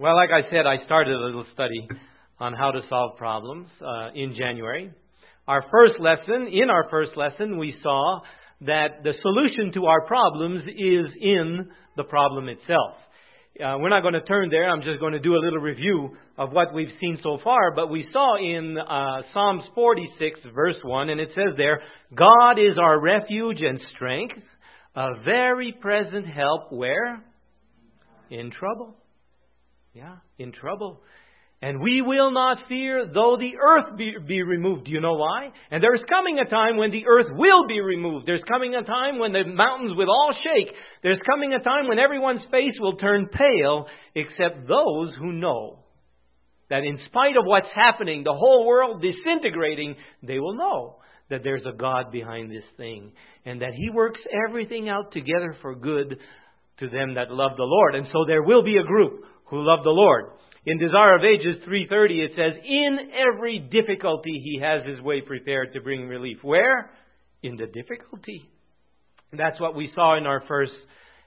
Well, like I said, I started a little study on how to solve problems uh, in January. Our first lesson, in our first lesson, we saw that the solution to our problems is in the problem itself. Uh, we're not going to turn there. I'm just going to do a little review of what we've seen so far. But we saw in uh, Psalms 46, verse 1, and it says there, God is our refuge and strength, a very present help where? In trouble. Yeah, in trouble. And we will not fear though the earth be, be, removed. Do you know why? And there's coming a time when the earth will be removed. There's coming a time when the mountains will all shake. There's coming a time when everyone's face will turn pale except those who know that in spite of what's happening, the whole world disintegrating, they will know that there's a God behind this thing and that He works everything out together for good to them that love the Lord. And so there will be a group who love the Lord. In Desire of Ages 3:30 it says, "In every difficulty he has his way prepared to bring relief." Where? In the difficulty. And that's what we saw in our first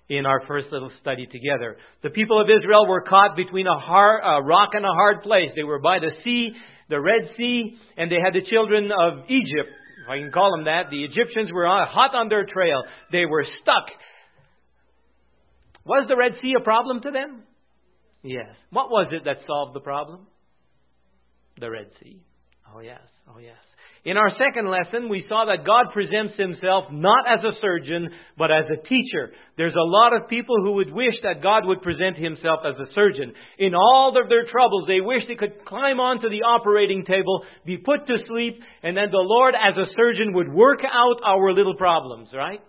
in our first little study together. The people of Israel were caught between a, hard, a rock and a hard place. They were by the sea, the Red Sea, and they had the children of Egypt, if I can call them that. The Egyptians were hot on their trail. They were stuck. Was the Red Sea a problem to them? Yes. What was it that solved the problem? The Red Sea. Oh, yes. Oh, yes. In our second lesson, we saw that God presents himself not as a surgeon, but as a teacher. There's a lot of people who would wish that God would present himself as a surgeon. In all of their troubles, they wish they could climb onto the operating table, be put to sleep, and then the Lord as a surgeon would work out our little problems, right?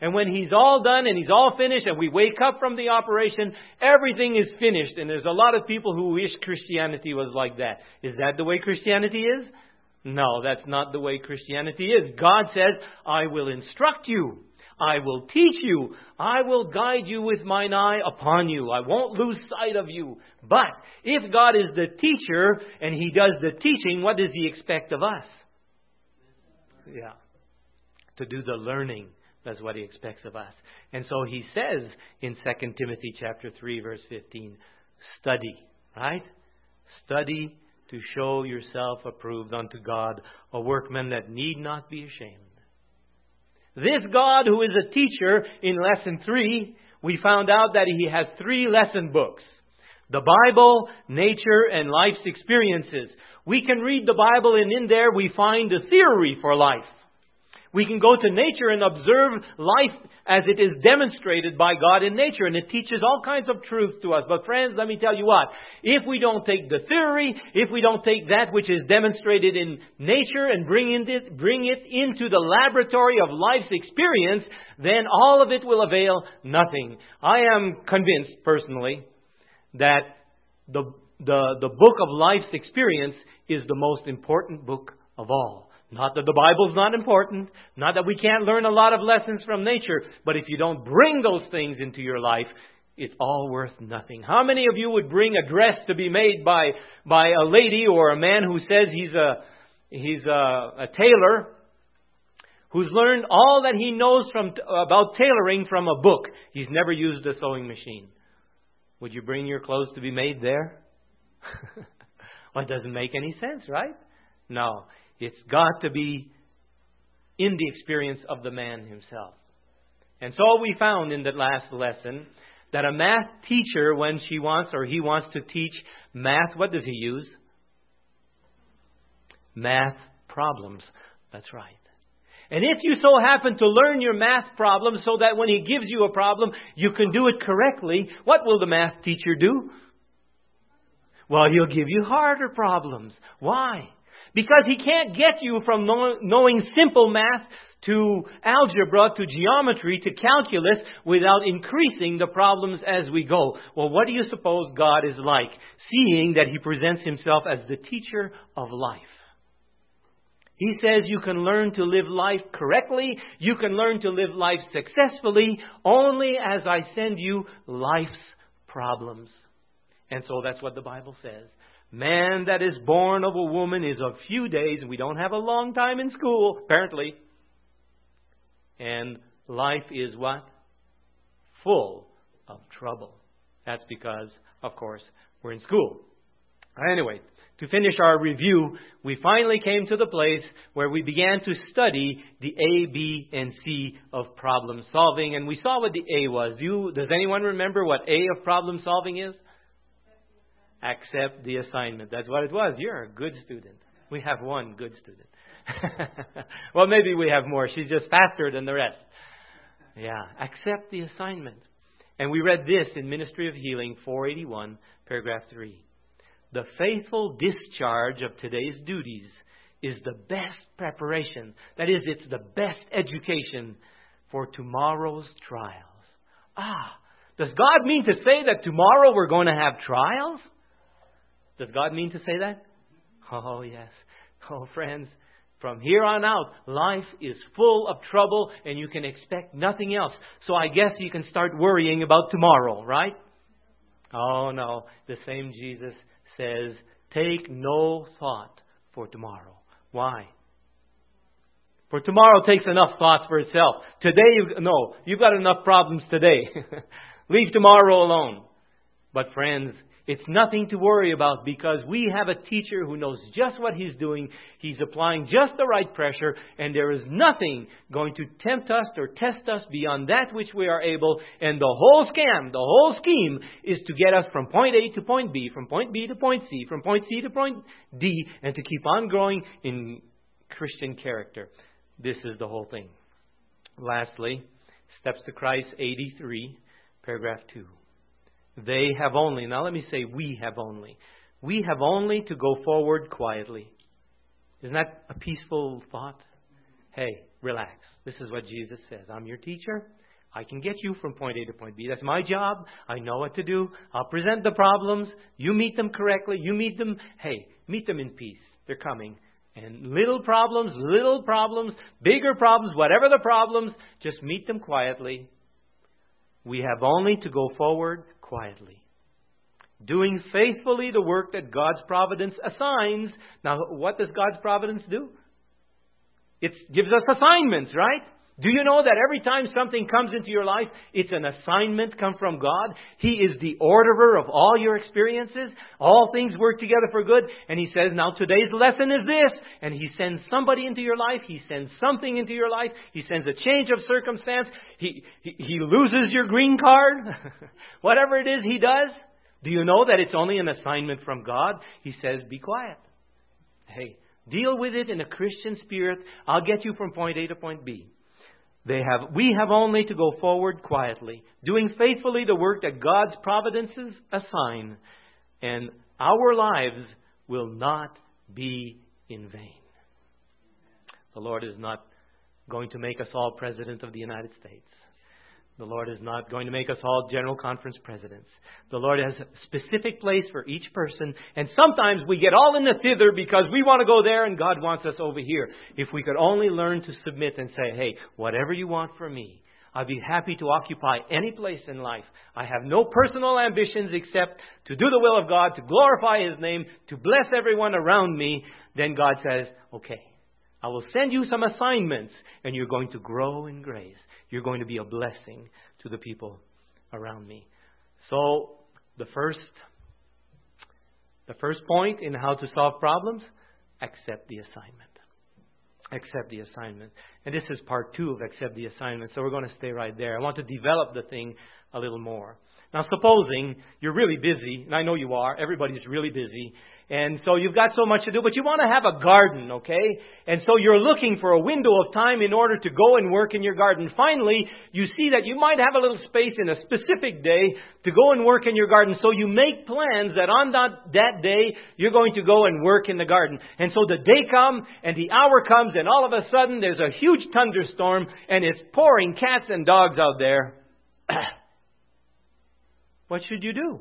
And when he's all done and he's all finished and we wake up from the operation, everything is finished. And there's a lot of people who wish Christianity was like that. Is that the way Christianity is? No, that's not the way Christianity is. God says, I will instruct you. I will teach you. I will guide you with mine eye upon you. I won't lose sight of you. But if God is the teacher and He does the teaching, what does He expect of us? Yeah. To do the learning that's what he expects of us. And so he says in 2 Timothy chapter 3 verse 15, study, right? Study to show yourself approved unto God, a workman that need not be ashamed. This God who is a teacher in lesson 3, we found out that he has three lesson books. The Bible, nature, and life's experiences. We can read the Bible and in there we find the theory for life. We can go to nature and observe life as it is demonstrated by God in nature, and it teaches all kinds of truth to us. But friends, let me tell you what. If we don't take the theory, if we don't take that which is demonstrated in nature and bring it, bring it into the laboratory of life's experience, then all of it will avail nothing. I am convinced, personally, that the, the, the book of life's experience is the most important book of all. Not that the Bible's not important, not that we can't learn a lot of lessons from nature, but if you don't bring those things into your life, it's all worth nothing. How many of you would bring a dress to be made by, by a lady or a man who says he's a, he's a, a tailor, who's learned all that he knows from, about tailoring from a book? He's never used a sewing machine. Would you bring your clothes to be made there? well, it doesn't make any sense, right? No. It's got to be in the experience of the man himself. And so we found in that last lesson that a math teacher, when she wants or he wants to teach math, what does he use? Math problems. That's right. And if you so happen to learn your math problem so that when he gives you a problem, you can do it correctly, what will the math teacher do? Well, he'll give you harder problems. Why? Because he can't get you from knowing simple math to algebra to geometry to calculus without increasing the problems as we go. Well, what do you suppose God is like, seeing that he presents himself as the teacher of life? He says you can learn to live life correctly, you can learn to live life successfully only as I send you life's problems. And so that's what the Bible says. Man that is born of a woman is of few days, and we don't have a long time in school, apparently. And life is what? Full of trouble. That's because of course, we're in school. Anyway, to finish our review, we finally came to the place where we began to study the A, B, and C of problem solving, and we saw what the A was. You, does anyone remember what A of problem solving is? Accept the assignment. That's what it was. You're a good student. We have one good student. well, maybe we have more. She's just faster than the rest. Yeah, accept the assignment. And we read this in Ministry of Healing 481, paragraph 3. The faithful discharge of today's duties is the best preparation. That is, it's the best education for tomorrow's trials. Ah, does God mean to say that tomorrow we're going to have trials? Does God mean to say that? Oh, yes. Oh, friends, from here on out, life is full of trouble and you can expect nothing else. So I guess you can start worrying about tomorrow, right? Oh, no. The same Jesus says, Take no thought for tomorrow. Why? For tomorrow takes enough thoughts for itself. Today, you, no, you've got enough problems today. Leave tomorrow alone. But friends, it's nothing to worry about because we have a teacher who knows just what he's doing. He's applying just the right pressure, and there is nothing going to tempt us or test us beyond that which we are able. And the whole scam, the whole scheme, is to get us from point A to point B, from point B to point C, from point C to point D, and to keep on growing in Christian character. This is the whole thing. Lastly, Steps to Christ 83, paragraph 2. They have only, now let me say, we have only. We have only to go forward quietly. Isn't that a peaceful thought? Hey, relax. This is what Jesus says. I'm your teacher. I can get you from point A to point B. That's my job. I know what to do. I'll present the problems. You meet them correctly. You meet them. Hey, meet them in peace. They're coming. And little problems, little problems, bigger problems, whatever the problems, just meet them quietly. We have only to go forward quietly. Doing faithfully the work that God's providence assigns. Now, what does God's providence do? It gives us assignments, right? Do you know that every time something comes into your life, it's an assignment come from God? He is the orderer of all your experiences. All things work together for good. And He says, now today's lesson is this. And He sends somebody into your life. He sends something into your life. He sends a change of circumstance. He, he, he loses your green card. Whatever it is He does. Do you know that it's only an assignment from God? He says, be quiet. Hey, deal with it in a Christian spirit. I'll get you from point A to point B. They have, we have only to go forward quietly, doing faithfully the work that God's providences assign, and our lives will not be in vain. The Lord is not going to make us all President of the United States. The Lord is not going to make us all General Conference presidents. The Lord has a specific place for each person, and sometimes we get all in the thither because we want to go there and God wants us over here. If we could only learn to submit and say, hey, whatever you want from me, I'd be happy to occupy any place in life. I have no personal ambitions except to do the will of God, to glorify His name, to bless everyone around me. Then God says, okay, I will send you some assignments, and you're going to grow in grace you're going to be a blessing to the people around me. So, the first the first point in how to solve problems, accept the assignment. Accept the assignment. And this is part two of accept the assignment. So we're going to stay right there. I want to develop the thing a little more. Now, supposing you're really busy, and I know you are, everybody's really busy, and so you've got so much to do, but you want to have a garden, okay? And so you're looking for a window of time in order to go and work in your garden. Finally, you see that you might have a little space in a specific day to go and work in your garden. So you make plans that on that, that day you're going to go and work in the garden. And so the day comes and the hour comes and all of a sudden there's a huge thunderstorm and it's pouring cats and dogs out there. what should you do?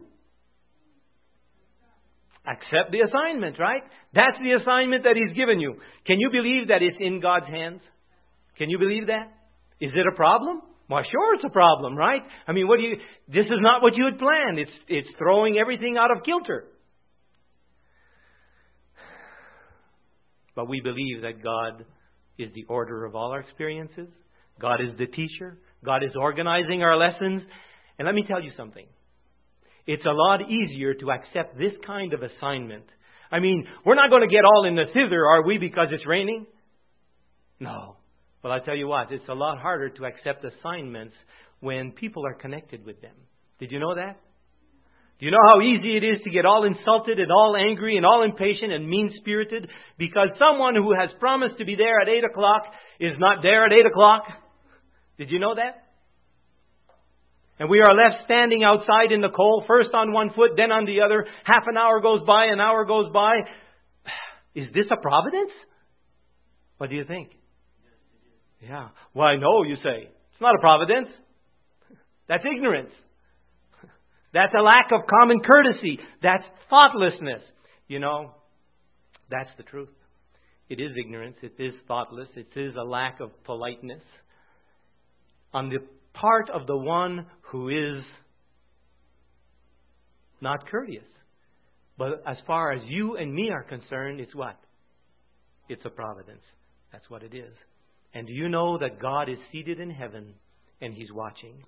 Accept the assignment, right? That's the assignment that He's given you. Can you believe that it's in God's hands? Can you believe that? Is it a problem? Well, sure, it's a problem, right? I mean, what do you? This is not what you had planned. It's it's throwing everything out of kilter. But we believe that God is the order of all our experiences. God is the teacher. God is organizing our lessons. And let me tell you something. It's a lot easier to accept this kind of assignment. I mean, we're not going to get all in the thither, are we, because it's raining? No. Well, I tell you what, it's a lot harder to accept assignments when people are connected with them. Did you know that? Do you know how easy it is to get all insulted and all angry and all impatient and mean spirited because someone who has promised to be there at 8 o'clock is not there at 8 o'clock? Did you know that? And we are left standing outside in the cold, first on one foot, then on the other. Half an hour goes by, an hour goes by. Is this a providence? What do you think? Yeah. Why, no, you say. It's not a providence. That's ignorance. That's a lack of common courtesy. That's thoughtlessness. You know, that's the truth. It is ignorance. It is thoughtless. It is a lack of politeness on the part of the one who is not courteous. But as far as you and me are concerned, it's what? It's a providence. That's what it is. And do you know that God is seated in heaven and He's watching?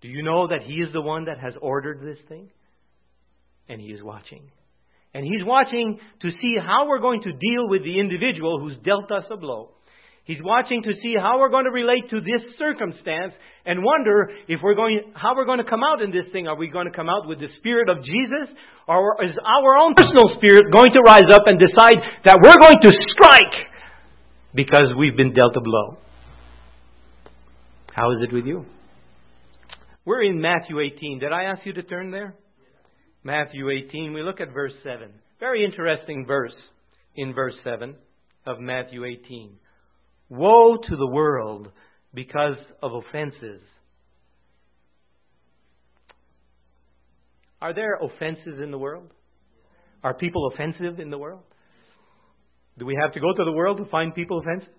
Do you know that He is the one that has ordered this thing? And He is watching. And He's watching to see how we're going to deal with the individual who's dealt us a blow. He's watching to see how we're going to relate to this circumstance and wonder if we're going, how we're going to come out in this thing. Are we going to come out with the Spirit of Jesus? Or is our own personal spirit going to rise up and decide that we're going to strike because we've been dealt a blow? How is it with you? We're in Matthew 18. Did I ask you to turn there? Matthew 18. We look at verse 7. Very interesting verse in verse 7 of Matthew 18. Woe to the world because of offenses. Are there offenses in the world? Are people offensive in the world? Do we have to go to the world to find people offensive?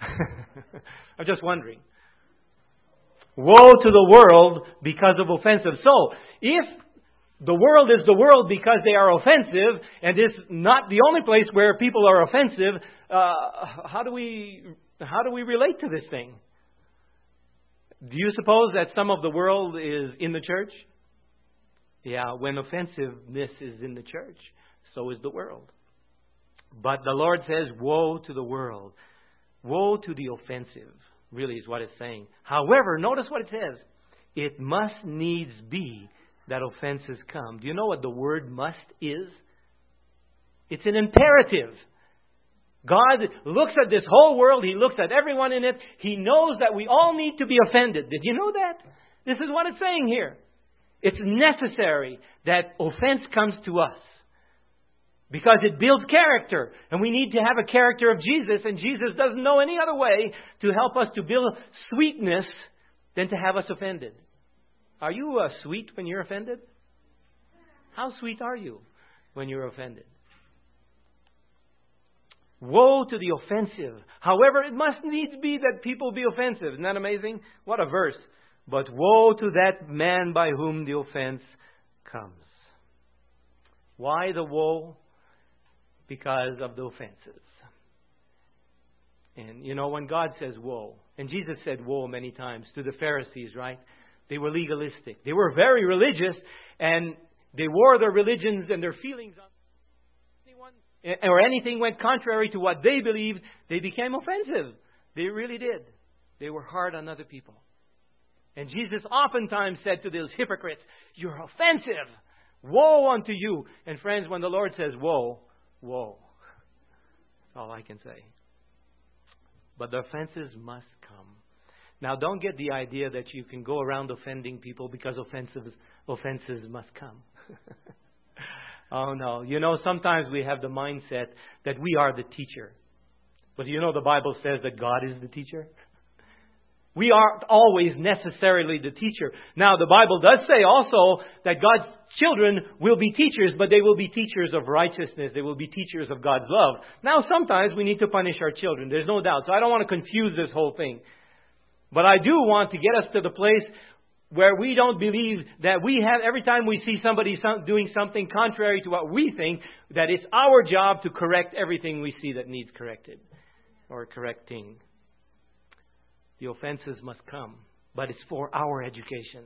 I'm just wondering. Woe to the world because of offensive. So, if the world is the world because they are offensive, and it's not the only place where people are offensive, uh, how do we how do we relate to this thing? Do you suppose that some of the world is in the church? Yeah, when offensiveness is in the church, so is the world. But the Lord says, Woe to the world. Woe to the offensive really is what it's saying. However, notice what it says. It must needs be that offenses come. Do you know what the word must is? It's an imperative. God looks at this whole world. He looks at everyone in it. He knows that we all need to be offended. Did you know that? This is what it's saying here. It's necessary that offense comes to us because it builds character. And we need to have a character of Jesus, and Jesus doesn't know any other way to help us to build sweetness than to have us offended. Are you uh, sweet when you're offended? How sweet are you when you're offended? Woe to the offensive. However, it must needs be that people be offensive. Isn't that amazing? What a verse. But woe to that man by whom the offense comes. Why the woe? because of the offenses. And you know, when God says woe, and Jesus said woe many times to the Pharisees, right? They were legalistic. They were very religious, and they wore their religions and their feelings on anyone, or anything went contrary to what they believed, they became offensive. They really did. They were hard on other people. And Jesus oftentimes said to those hypocrites, You're offensive. Woe unto you. And friends, when the Lord says woe, woe. That's all I can say. But the offenses must come. Now, don't get the idea that you can go around offending people because offenses, offenses must come. oh, no. You know, sometimes we have the mindset that we are the teacher. But you know, the Bible says that God is the teacher. We aren't always necessarily the teacher. Now, the Bible does say also that God's children will be teachers, but they will be teachers of righteousness. They will be teachers of God's love. Now, sometimes we need to punish our children. There's no doubt. So I don't want to confuse this whole thing. But I do want to get us to the place where we don't believe that we have, every time we see somebody doing something contrary to what we think, that it's our job to correct everything we see that needs corrected or correcting. The offenses must come, but it's for our education.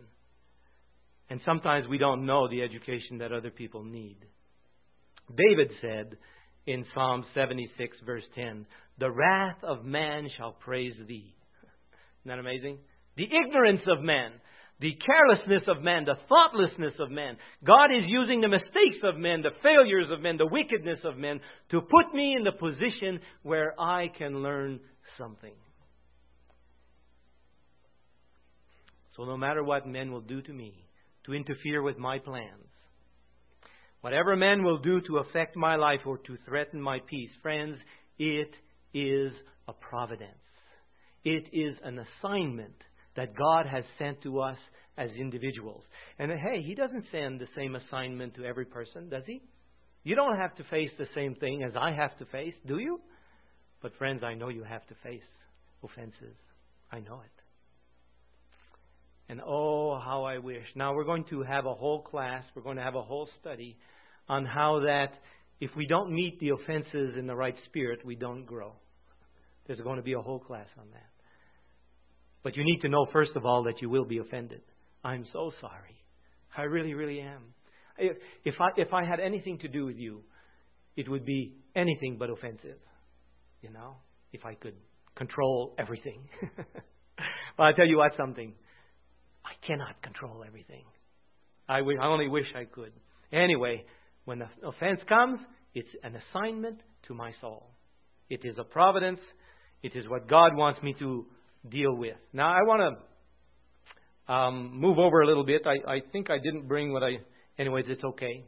And sometimes we don't know the education that other people need. David said in Psalm 76, verse 10, The wrath of man shall praise thee. Isn't that amazing? The ignorance of man, the carelessness of man, the thoughtlessness of man. God is using the mistakes of men, the failures of men, the wickedness of men to put me in the position where I can learn something. So, no matter what men will do to me to interfere with my plans, whatever men will do to affect my life or to threaten my peace, friends, it is a providence. It is an assignment that God has sent to us as individuals. And hey, He doesn't send the same assignment to every person, does He? You don't have to face the same thing as I have to face, do you? But, friends, I know you have to face offenses. I know it. And oh, how I wish. Now, we're going to have a whole class, we're going to have a whole study on how that if we don't meet the offenses in the right spirit, we don't grow. There's going to be a whole class on that. But you need to know, first of all, that you will be offended. I'm so sorry. I really, really am. If I, if I had anything to do with you, it would be anything but offensive. You know, if I could control everything. well, I tell you what, something. I cannot control everything. I, w- I only wish I could. Anyway, when the offense comes, it's an assignment to my soul. It is a providence. It is what God wants me to deal with. Now, I want to um, move over a little bit. I, I think I didn't bring what I. Anyways, it's okay.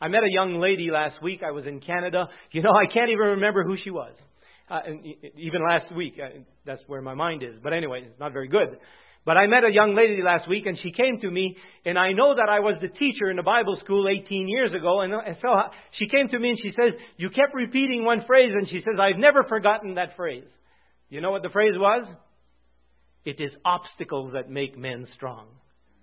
I met a young lady last week. I was in Canada. You know, I can't even remember who she was. Uh, even last week, uh, that's where my mind is. But anyway, it's not very good. But I met a young lady last week, and she came to me, and I know that I was the teacher in the Bible school 18 years ago, and so she came to me and she says, You kept repeating one phrase, and she says, I've never forgotten that phrase. You know what the phrase was? It is obstacles that make men strong.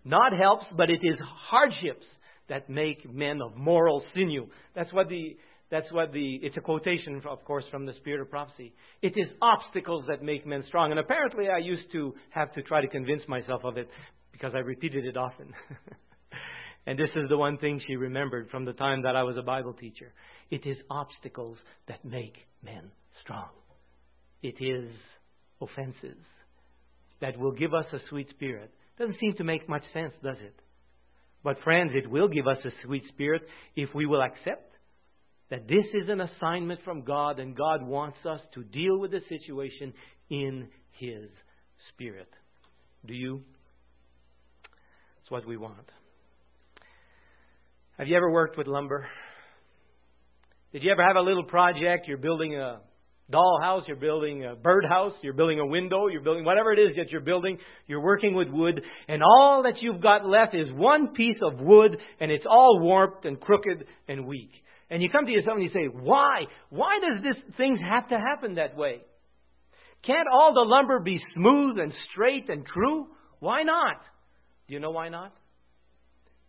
Not helps, but it is hardships that make men of moral sinew. That's what the that's what the, it's a quotation, of course, from the spirit of prophecy. It is obstacles that make men strong. And apparently I used to have to try to convince myself of it because I repeated it often. and this is the one thing she remembered from the time that I was a Bible teacher. It is obstacles that make men strong. It is offenses that will give us a sweet spirit. Doesn't seem to make much sense, does it? But friends, it will give us a sweet spirit if we will accept that this is an assignment from God and God wants us to deal with the situation in His Spirit. Do you? It's what we want. Have you ever worked with lumber? Did you ever have a little project? You're building a dollhouse, you're building a birdhouse, you're building a window, you're building whatever it is that you're building, you're working with wood, and all that you've got left is one piece of wood, and it's all warped and crooked and weak. And you come to yourself and you say, why? Why does this things have to happen that way? Can't all the lumber be smooth and straight and true? Why not? Do you know why not?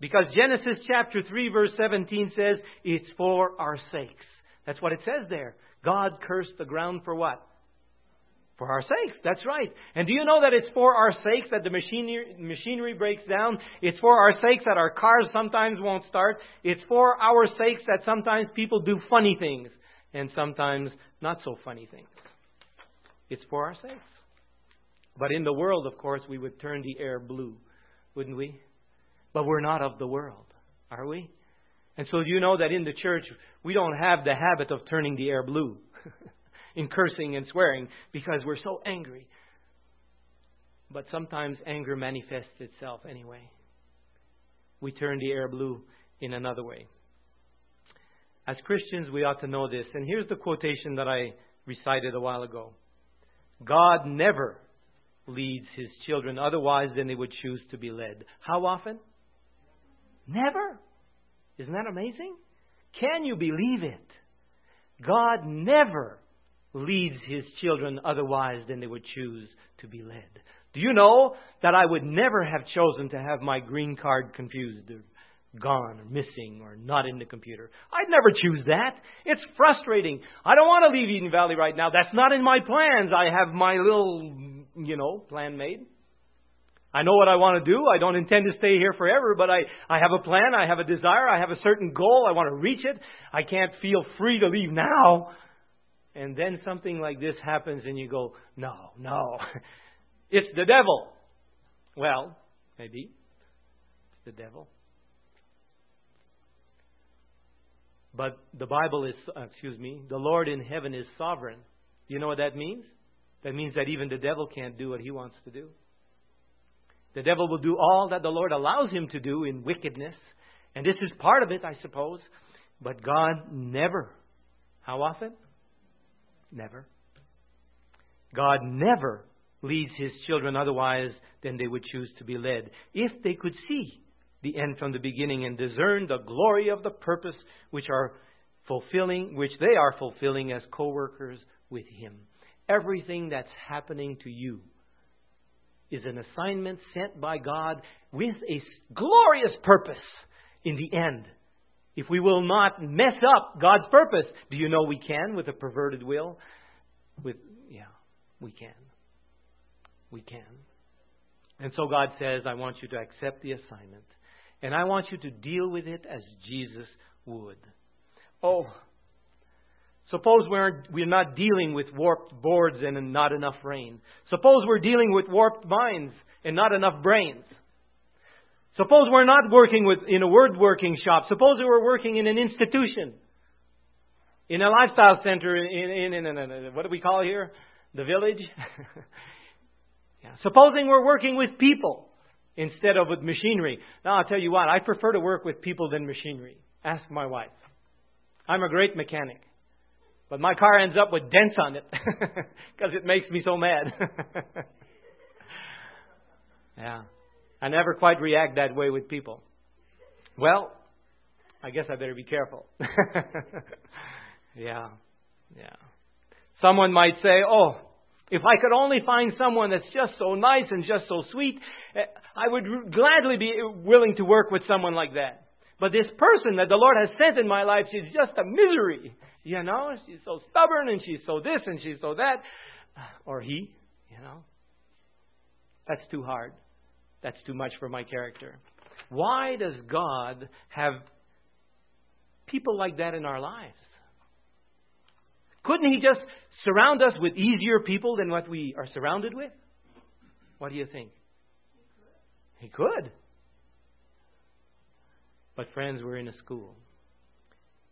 Because Genesis chapter 3 verse 17 says, it's for our sakes. That's what it says there. God cursed the ground for what? For our sakes, that's right. And do you know that it's for our sakes that the machinery, machinery breaks down? It's for our sakes that our cars sometimes won't start. It's for our sakes that sometimes people do funny things and sometimes not so funny things. It's for our sakes. But in the world, of course, we would turn the air blue, wouldn't we? But we're not of the world, are we? And so you know that in the church, we don't have the habit of turning the air blue. in cursing and swearing because we're so angry. But sometimes anger manifests itself anyway. We turn the air blue in another way. As Christians, we ought to know this. And here's the quotation that I recited a while ago God never leads his children otherwise than they would choose to be led. How often? Never. Isn't that amazing? Can you believe it? God never leads his children otherwise than they would choose to be led. Do you know that I would never have chosen to have my green card confused or gone or missing or not in the computer? I'd never choose that. It's frustrating. I don't want to leave Eden Valley right now. That's not in my plans. I have my little, you know, plan made. I know what I want to do. I don't intend to stay here forever, but I, I have a plan. I have a desire. I have a certain goal. I want to reach it. I can't feel free to leave now. And then something like this happens and you go, no, no. It's the devil. Well, maybe. It's the devil. But the Bible is, uh, excuse me, the Lord in heaven is sovereign. You know what that means? That means that even the devil can't do what he wants to do. The devil will do all that the Lord allows him to do in wickedness. And this is part of it, I suppose. But God never. How often? Never. God never leads his children otherwise than they would choose to be led. If they could see the end from the beginning and discern the glory of the purpose which are fulfilling, which they are fulfilling as co-workers with him. Everything that's happening to you is an assignment sent by God with a glorious purpose in the end. If we will not mess up God's purpose, do you know we can with a perverted will? With yeah, we can. We can. And so God says, I want you to accept the assignment. And I want you to deal with it as Jesus would. Oh, Suppose we're, we're not dealing with warped boards and not enough rain. Suppose we're dealing with warped minds and not enough brains. Suppose we're not working with, in a word working shop. Suppose we're working in an institution, in a lifestyle center, in, in, in, in what do we call here? The village? yeah. Supposing we're working with people instead of with machinery. Now, I'll tell you what, I prefer to work with people than machinery. Ask my wife. I'm a great mechanic. But my car ends up with dents on it because it makes me so mad. yeah. I never quite react that way with people. Well, I guess I better be careful. yeah. Yeah. Someone might say, oh, if I could only find someone that's just so nice and just so sweet, eh, I would gladly be willing to work with someone like that. But this person that the Lord has sent in my life, she's just a misery. You know, she's so stubborn and she's so this and she's so that. Or he, you know. That's too hard. That's too much for my character. Why does God have people like that in our lives? Couldn't He just surround us with easier people than what we are surrounded with? What do you think? He could. But, friends, we're in a school.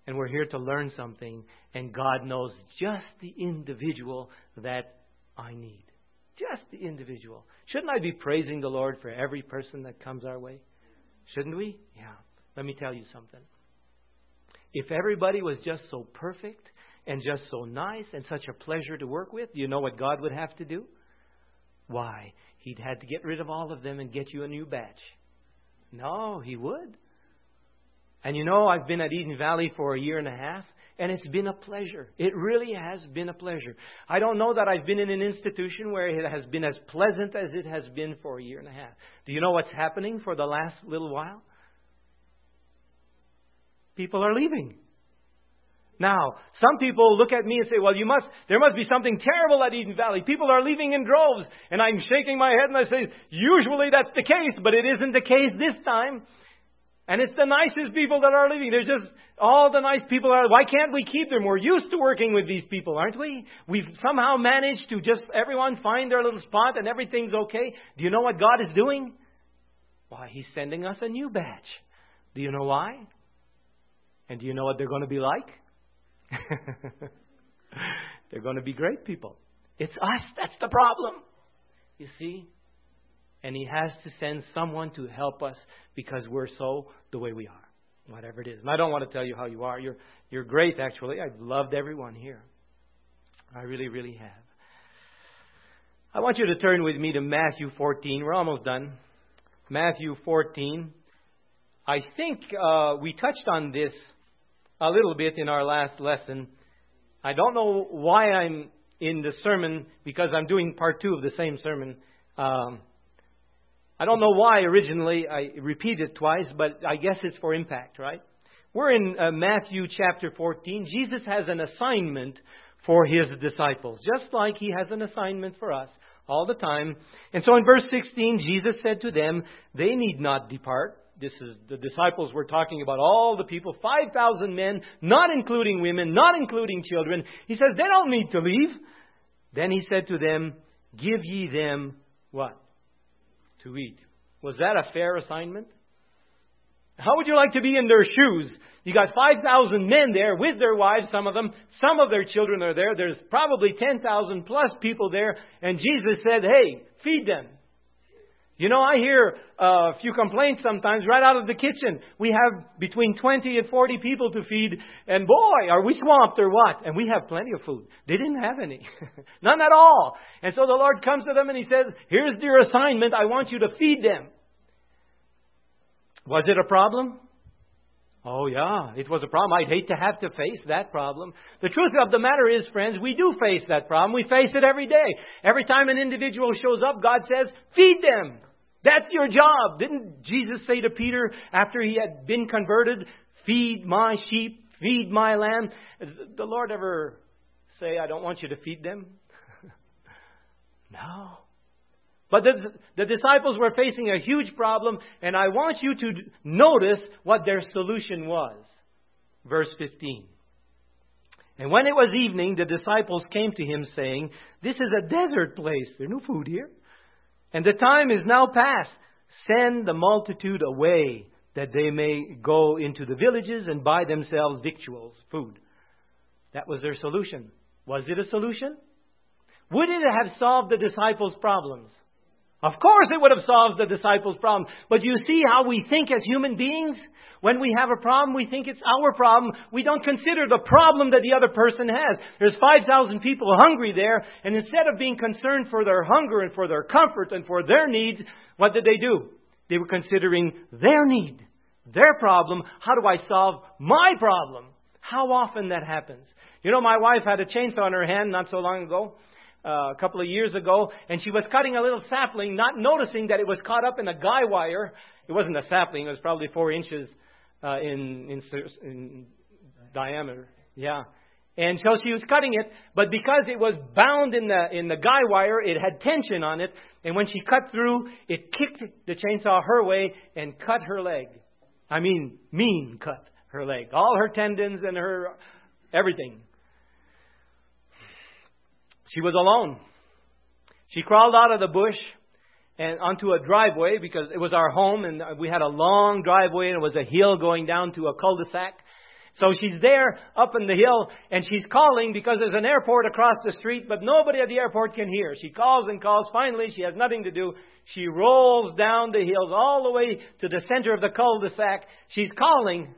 And we're here to learn something, and God knows just the individual that I need. Just the individual. Shouldn't I be praising the Lord for every person that comes our way? Shouldn't we? Yeah. Let me tell you something. If everybody was just so perfect and just so nice and such a pleasure to work with, you know what God would have to do? Why? He'd had to get rid of all of them and get you a new batch. No, he would. And you know, I've been at Eden Valley for a year and a half, and it's been a pleasure. It really has been a pleasure. I don't know that I've been in an institution where it has been as pleasant as it has been for a year and a half. Do you know what's happening for the last little while? People are leaving. Now, some people look at me and say, well, you must, there must be something terrible at Eden Valley. People are leaving in droves. And I'm shaking my head and I say, usually that's the case, but it isn't the case this time. And it's the nicest people that are leaving. There's just all the nice people are. Why can't we keep them? We're used to working with these people, aren't we? We've somehow managed to just everyone find their little spot and everything's okay. Do you know what God is doing? Why, He's sending us a new batch. Do you know why? And do you know what they're going to be like? they're going to be great people. It's us that's the problem. You see? And He has to send someone to help us because we're so the way we are, whatever it is. And I don't want to tell you how you are. You're, you're great, actually. I've loved everyone here. I really, really have. I want you to turn with me to Matthew 14. We're almost done. Matthew 14. I think uh, we touched on this a little bit in our last lesson. I don't know why I'm in the sermon because I'm doing part two of the same sermon. Um, I don't know why originally I repeated twice, but I guess it's for impact, right? We're in uh, Matthew chapter 14. Jesus has an assignment for his disciples, just like he has an assignment for us. all the time. And so in verse 16, Jesus said to them, They need not depart. This is the disciples were talking about all the people, 5,000 men, not including women, not including children. He says, They don't need to leave. Then he said to them, Give ye them what? To eat. Was that a fair assignment? How would you like to be in their shoes? You got 5,000 men there with their wives, some of them. Some of their children are there. There's probably 10,000 plus people there. And Jesus said, hey, feed them. You know, I hear uh, a few complaints sometimes right out of the kitchen. We have between 20 and 40 people to feed, and boy, are we swamped or what? And we have plenty of food. They didn't have any. None at all. And so the Lord comes to them and He says, Here's your assignment. I want you to feed them. Was it a problem? Oh, yeah, it was a problem. I'd hate to have to face that problem. The truth of the matter is, friends, we do face that problem. We face it every day. Every time an individual shows up, God says, feed them. That's your job. Didn't Jesus say to Peter after he had been converted, feed my sheep, feed my lamb? Did The Lord ever say, I don't want you to feed them? no. But the, the disciples were facing a huge problem, and I want you to notice what their solution was. Verse 15. And when it was evening, the disciples came to him, saying, This is a desert place. There's no food here. And the time is now past. Send the multitude away, that they may go into the villages and buy themselves victuals, food. That was their solution. Was it a solution? Would it have solved the disciples' problems? Of course, it would have solved the disciples' problem. But you see how we think as human beings? When we have a problem, we think it's our problem. We don't consider the problem that the other person has. There's 5,000 people hungry there, and instead of being concerned for their hunger and for their comfort and for their needs, what did they do? They were considering their need, their problem. How do I solve my problem? How often that happens? You know, my wife had a chainsaw in her hand not so long ago uh, a couple of years ago, and she was cutting a little sapling, not noticing that it was caught up in a guy wire. It wasn't a sapling; it was probably four inches uh, in, in in diameter. Yeah. And so she was cutting it, but because it was bound in the in the guy wire, it had tension on it, and when she cut through, it kicked the chainsaw her way and cut her leg. I mean, mean cut her leg. All her tendons and her everything. She was alone. She crawled out of the bush and onto a driveway because it was our home and we had a long driveway and it was a hill going down to a cul-de-sac. So she's there up in the hill and she's calling because there's an airport across the street, but nobody at the airport can hear. She calls and calls. Finally, she has nothing to do. She rolls down the hills all the way to the center of the cul-de-sac. She's calling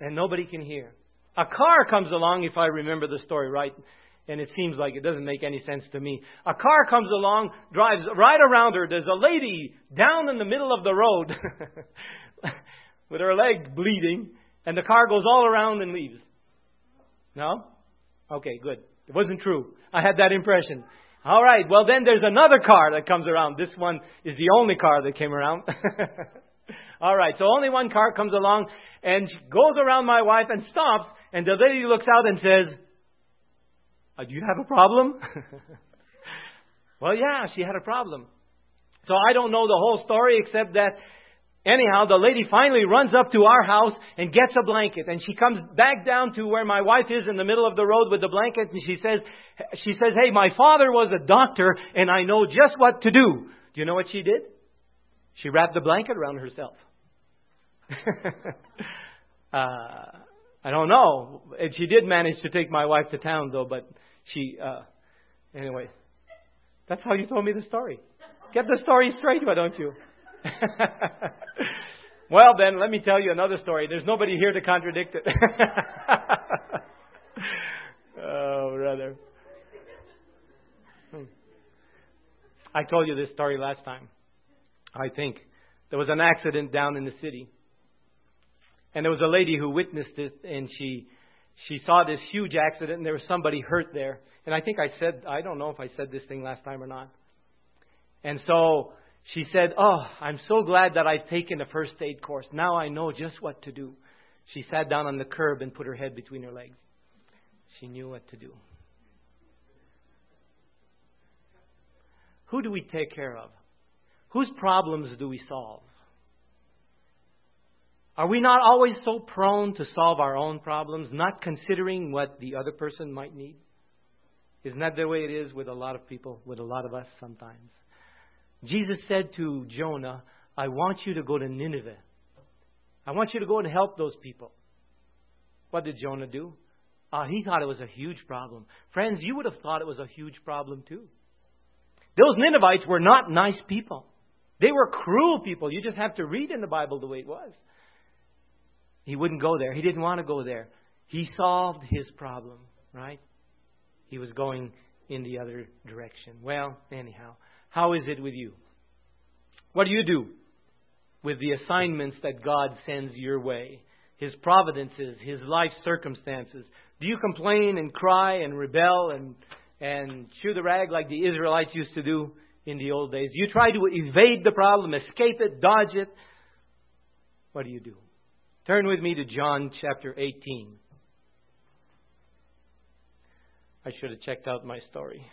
and nobody can hear. A car comes along, if I remember the story right, and it seems like it doesn't make any sense to me. A car comes along, drives right around her. There's a lady down in the middle of the road with her leg bleeding, and the car goes all around and leaves. No? Okay, good. It wasn't true. I had that impression. All right, well, then there's another car that comes around. This one is the only car that came around. all right, so only one car comes along and goes around my wife and stops, and the lady looks out and says, uh, do you have a problem? well, yeah, she had a problem. So I don't know the whole story except that anyhow, the lady finally runs up to our house and gets a blanket. And she comes back down to where my wife is in the middle of the road with the blanket. And she says, she says, hey, my father was a doctor and I know just what to do. Do you know what she did? She wrapped the blanket around herself. uh, I don't know. And she did manage to take my wife to town though, but she, uh, anyway, that's how you told me the story. Get the story straight, why don't you? well, then, let me tell you another story. There's nobody here to contradict it. oh, brother. Hmm. I told you this story last time. I think. There was an accident down in the city. And there was a lady who witnessed it, and she she saw this huge accident and there was somebody hurt there. And I think I said, I don't know if I said this thing last time or not. And so she said, Oh, I'm so glad that I've taken a first aid course. Now I know just what to do. She sat down on the curb and put her head between her legs. She knew what to do. Who do we take care of? Whose problems do we solve? Are we not always so prone to solve our own problems, not considering what the other person might need? Isn't that the way it is with a lot of people, with a lot of us sometimes? Jesus said to Jonah, I want you to go to Nineveh. I want you to go and help those people. What did Jonah do? Uh, he thought it was a huge problem. Friends, you would have thought it was a huge problem too. Those Ninevites were not nice people. They were cruel people. You just have to read in the Bible the way it was. He wouldn't go there. He didn't want to go there. He solved his problem, right? He was going in the other direction. Well, anyhow, how is it with you? What do you do with the assignments that God sends your way? His providences, His life circumstances. Do you complain and cry and rebel and, and chew the rag like the Israelites used to do in the old days? You try to evade the problem, escape it, dodge it? What do you do? Turn with me to John chapter 18. I should have checked out my story.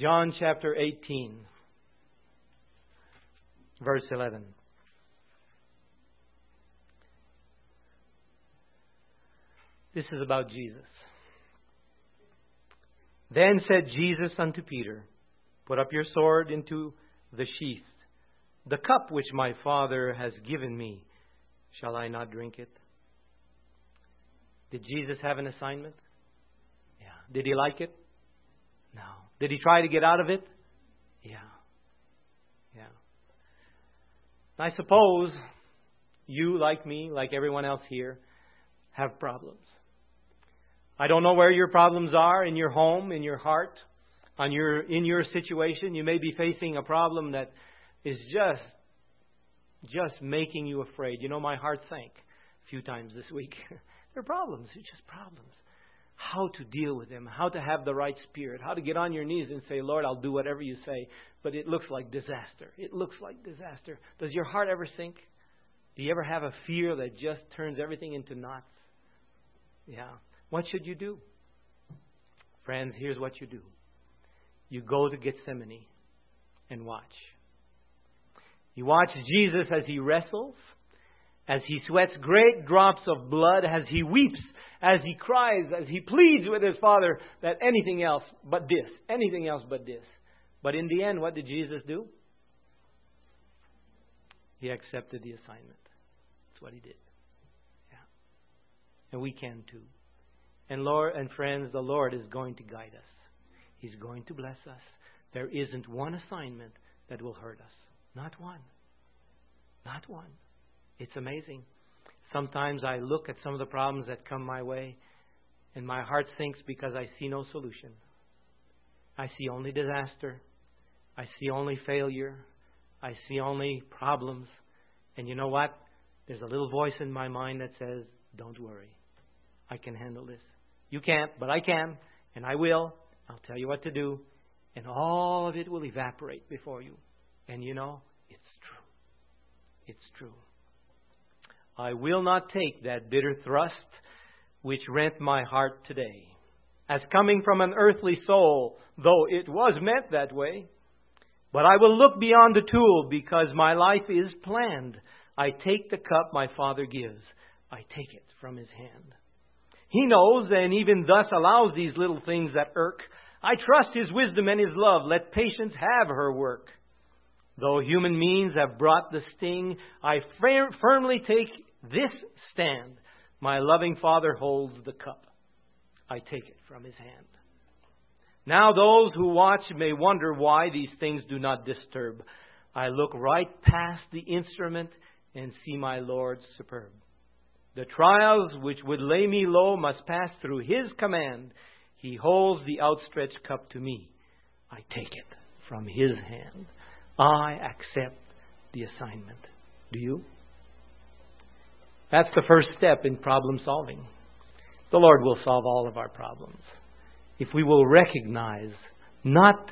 John chapter 18, verse 11. This is about Jesus. Then said Jesus unto Peter, Put up your sword into the sheath. The cup which my Father has given me Shall I not drink it? Did Jesus have an assignment? Yeah. Did he like it? No. Did he try to get out of it? Yeah. Yeah. I suppose you, like me, like everyone else here, have problems. I don't know where your problems are in your home, in your heart, on your in your situation. You may be facing a problem that is just just making you afraid. You know, my heart sank a few times this week. They're problems. They're just problems. How to deal with them, how to have the right spirit, how to get on your knees and say, Lord, I'll do whatever you say. But it looks like disaster. It looks like disaster. Does your heart ever sink? Do you ever have a fear that just turns everything into knots? Yeah. What should you do? Friends, here's what you do you go to Gethsemane and watch. You watch Jesus as he wrestles, as he sweats great drops of blood, as he weeps, as he cries, as he pleads with his Father that anything else but this, anything else but this. But in the end, what did Jesus do? He accepted the assignment. That's what he did. Yeah. And we can too. And Lord and friends, the Lord is going to guide us. He's going to bless us. There isn't one assignment that will hurt us. Not one. Not one. It's amazing. Sometimes I look at some of the problems that come my way, and my heart sinks because I see no solution. I see only disaster. I see only failure. I see only problems. And you know what? There's a little voice in my mind that says, Don't worry. I can handle this. You can't, but I can, and I will. I'll tell you what to do, and all of it will evaporate before you. And you know, it's true. It's true. I will not take that bitter thrust which rent my heart today, as coming from an earthly soul, though it was meant that way. But I will look beyond the tool because my life is planned. I take the cup my Father gives, I take it from his hand. He knows and even thus allows these little things that irk. I trust his wisdom and his love. Let patience have her work. Though human means have brought the sting, I firmly take this stand. My loving Father holds the cup. I take it from his hand. Now, those who watch may wonder why these things do not disturb. I look right past the instrument and see my Lord superb. The trials which would lay me low must pass through his command. He holds the outstretched cup to me. I take it from his hand. I accept the assignment. Do you? That's the first step in problem solving. The Lord will solve all of our problems. If we will recognize not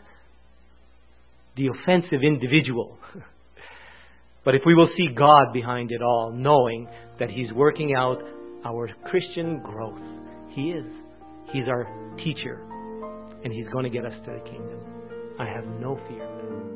the offensive individual, but if we will see God behind it all, knowing that He's working out our Christian growth. He is. He's our teacher, and He's going to get us to the kingdom. I have no fear.